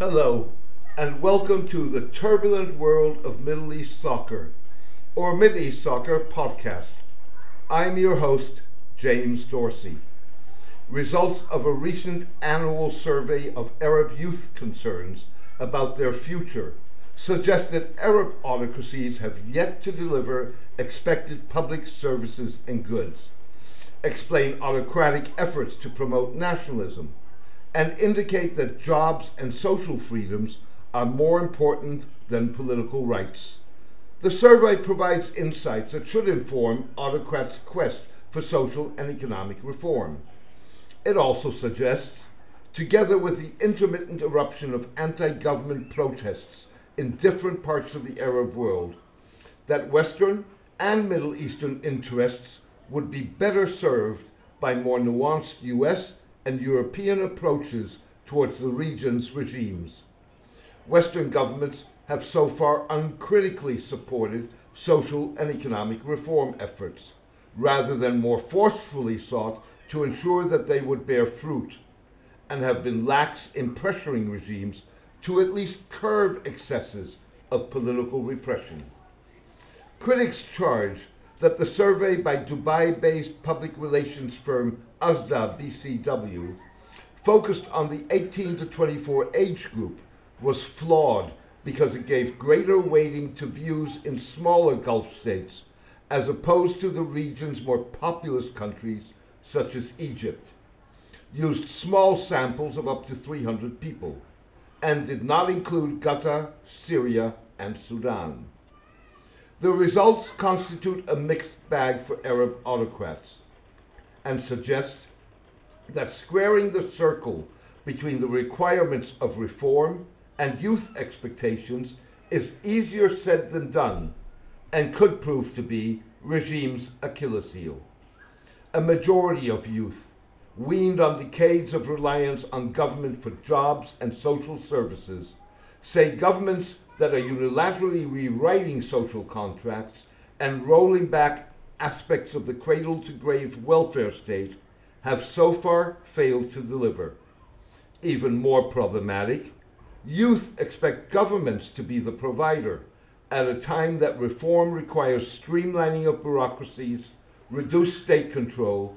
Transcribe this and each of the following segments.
Hello, and welcome to the turbulent world of Middle East soccer, or Middle East Soccer podcast. I'm your host, James Dorsey. Results of a recent annual survey of Arab youth concerns about their future suggest that Arab autocracies have yet to deliver expected public services and goods, explain autocratic efforts to promote nationalism, and indicate that jobs and social freedoms are more important than political rights. The survey provides insights that should inform autocrats' quest for social and economic reform. It also suggests, together with the intermittent eruption of anti government protests in different parts of the Arab world, that Western and Middle Eastern interests would be better served by more nuanced US and European approaches towards the region's regimes. Western governments have so far uncritically supported social and economic reform efforts, rather than more forcefully sought to ensure that they would bear fruit, and have been lax in pressuring regimes to at least curb excesses of political repression. Critics charge that the survey by Dubai based public relations firm ASDA'A BCW, focused on the 18 to 24 age group, was flawed because it gave greater weighting to views in smaller Gulf states as opposed to the region's more populous countries such as Egypt, used small samples of up to 300 people, and did not include Qatar, Syria, and Sudan. The results constitute a mixed bag for Arab autocrats and suggest that squaring the circle between the requirements of reform and youth expectations is easier said than done and could prove to be regime's Achilles heel. A majority of youth, weaned on decades of reliance on government for jobs and social services, say governments that are unilaterally rewriting social contracts and rolling back aspects of the cradle to grave welfare state have so far failed to deliver. Even more problematic, youth expect governments to be the provider at a time that reform requires streamlining of bureaucracies, reduced state control,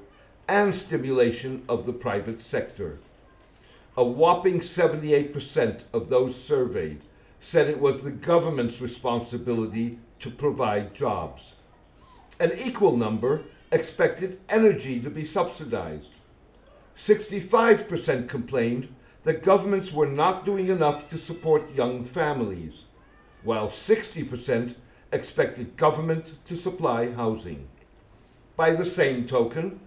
and stimulation of the private sector. A whopping 78% of those surveyed said it was the government's responsibility to provide jobs. An equal number expected energy to be subsidized. 65% complained that governments were not doing enough to support young families, while 60% expected government to supply housing. By the same token,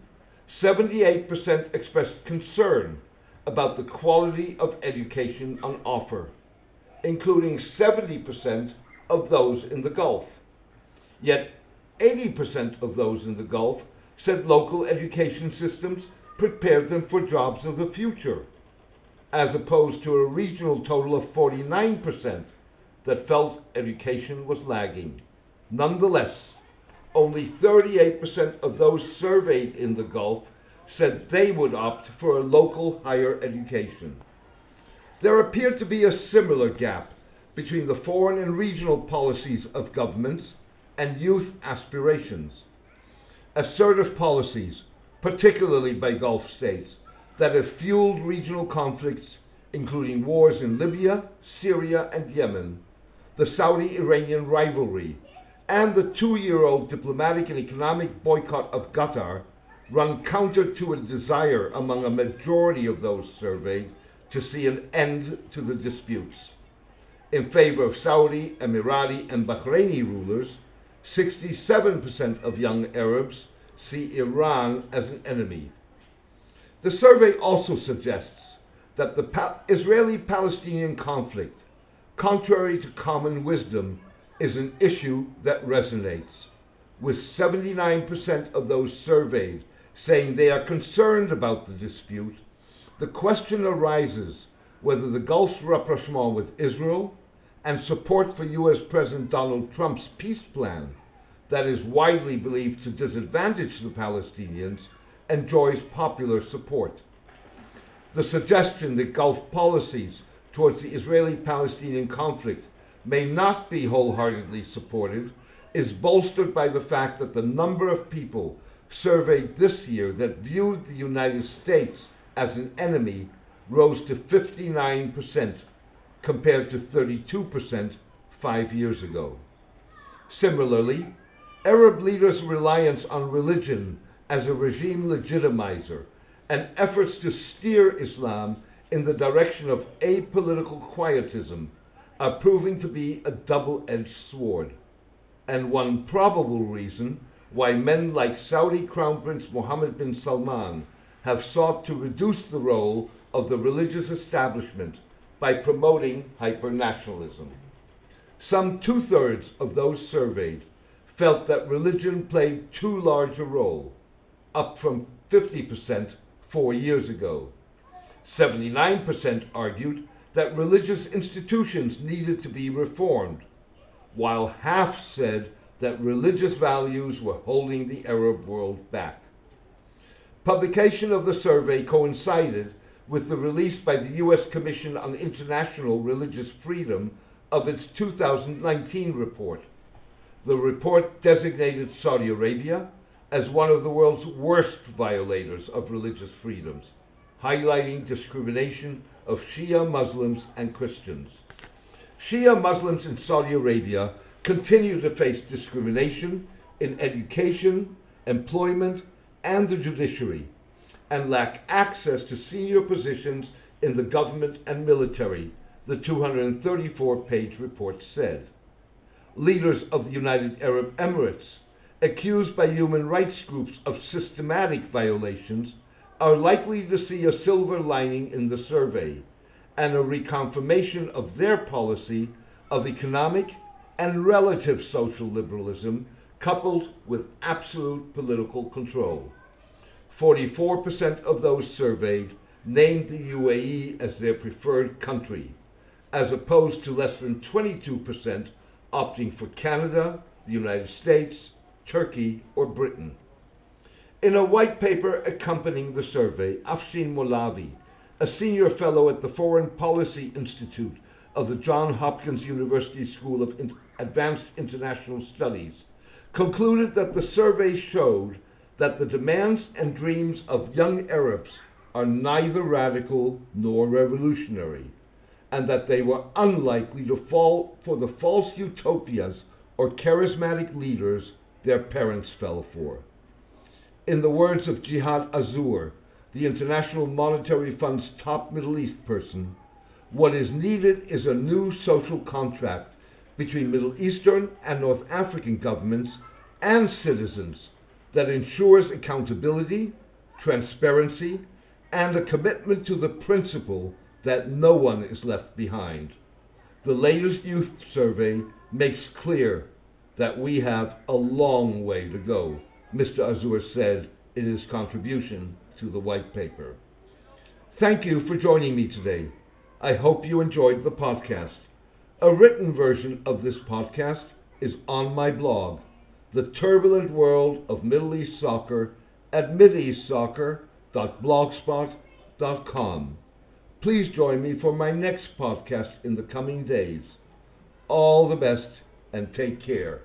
78% expressed concern about the quality of education on offer including 70% of those in the Gulf. Yet 80% of those in the Gulf said local education systems prepared them for jobs of the future, as opposed to a regional total of 49% that felt education was lagging. Nonetheless, only 38% of those surveyed in the Gulf said they would opt for a local higher education. There appeared to be a similar gap between the foreign and regional policies of governments and youth aspirations. Assertive policies, particularly by Gulf states, that have fueled regional conflicts, including wars in Libya, Syria, and Yemen, the Saudi Iranian rivalry, and the two year old diplomatic and economic boycott of Qatar, run counter to a desire among a majority of those surveyed to see an end to the disputes. In favor of Saudi, Emirati, and Bahraini rulers, 67% of young Arabs see Iran as an enemy. The survey also suggests that the pa- Israeli Palestinian conflict, contrary to common wisdom, is an issue that resonates, with 79% of those surveyed saying they are concerned about the dispute the question arises whether the Gulf's rapprochement with Israel and support for U.S. President Donald Trump's peace plan, that is widely believed to disadvantage the Palestinians, enjoys popular support. The suggestion that Gulf policies towards the Israeli Palestinian conflict may not be wholeheartedly supported is bolstered by the fact that the number of people surveyed this year that viewed the United States as an enemy rose to 59% compared to 32% five years ago. Similarly, Arab leaders' reliance on religion as a regime legitimizer and efforts to steer Islam in the direction of apolitical quietism are proving to be a double edged sword, and one probable reason why men like Saudi Crown Prince Mohammed bin Salman have sought to reduce the role of the religious establishment by promoting hypernationalism. Some two thirds of those surveyed felt that religion played too large a role, up from 50% four years ago. 79% argued that religious institutions needed to be reformed, while half said that religious values were holding the Arab world back. Publication of the survey coincided with the release by the U.S. Commission on International Religious Freedom of its 2019 report. The report designated Saudi Arabia as one of the world's worst violators of religious freedoms, highlighting discrimination of Shia Muslims and Christians. Shia Muslims in Saudi Arabia continue to face discrimination in education, employment, and the judiciary, and lack access to senior positions in the government and military, the 234 page report said. Leaders of the United Arab Emirates, accused by human rights groups of systematic violations, are likely to see a silver lining in the survey and a reconfirmation of their policy of economic and relative social liberalism coupled with absolute political control. 44% of those surveyed named the UAE as their preferred country, as opposed to less than 22% opting for Canada, the United States, Turkey, or Britain. In a white paper accompanying the survey, Afshin Molavi, a senior fellow at the Foreign Policy Institute of the Johns Hopkins University School of Advanced International Studies, concluded that the survey showed that the demands and dreams of young Arabs are neither radical nor revolutionary, and that they were unlikely to fall for the false utopias or charismatic leaders their parents fell for. In the words of Jihad Azour, the International Monetary Fund's top Middle East person, what is needed is a new social contract between Middle Eastern and North African governments and citizens that ensures accountability, transparency, and a commitment to the principle that no one is left behind. The latest youth survey makes clear that we have a long way to go, Mr. Azour said in his contribution to the white paper. Thank you for joining me today. I hope you enjoyed the podcast. A written version of this podcast is on my blog, The Turbulent World of Middle East Soccer, at mideastsoccer.blogspot.com. Please join me for my next podcast in the coming days. All the best and take care.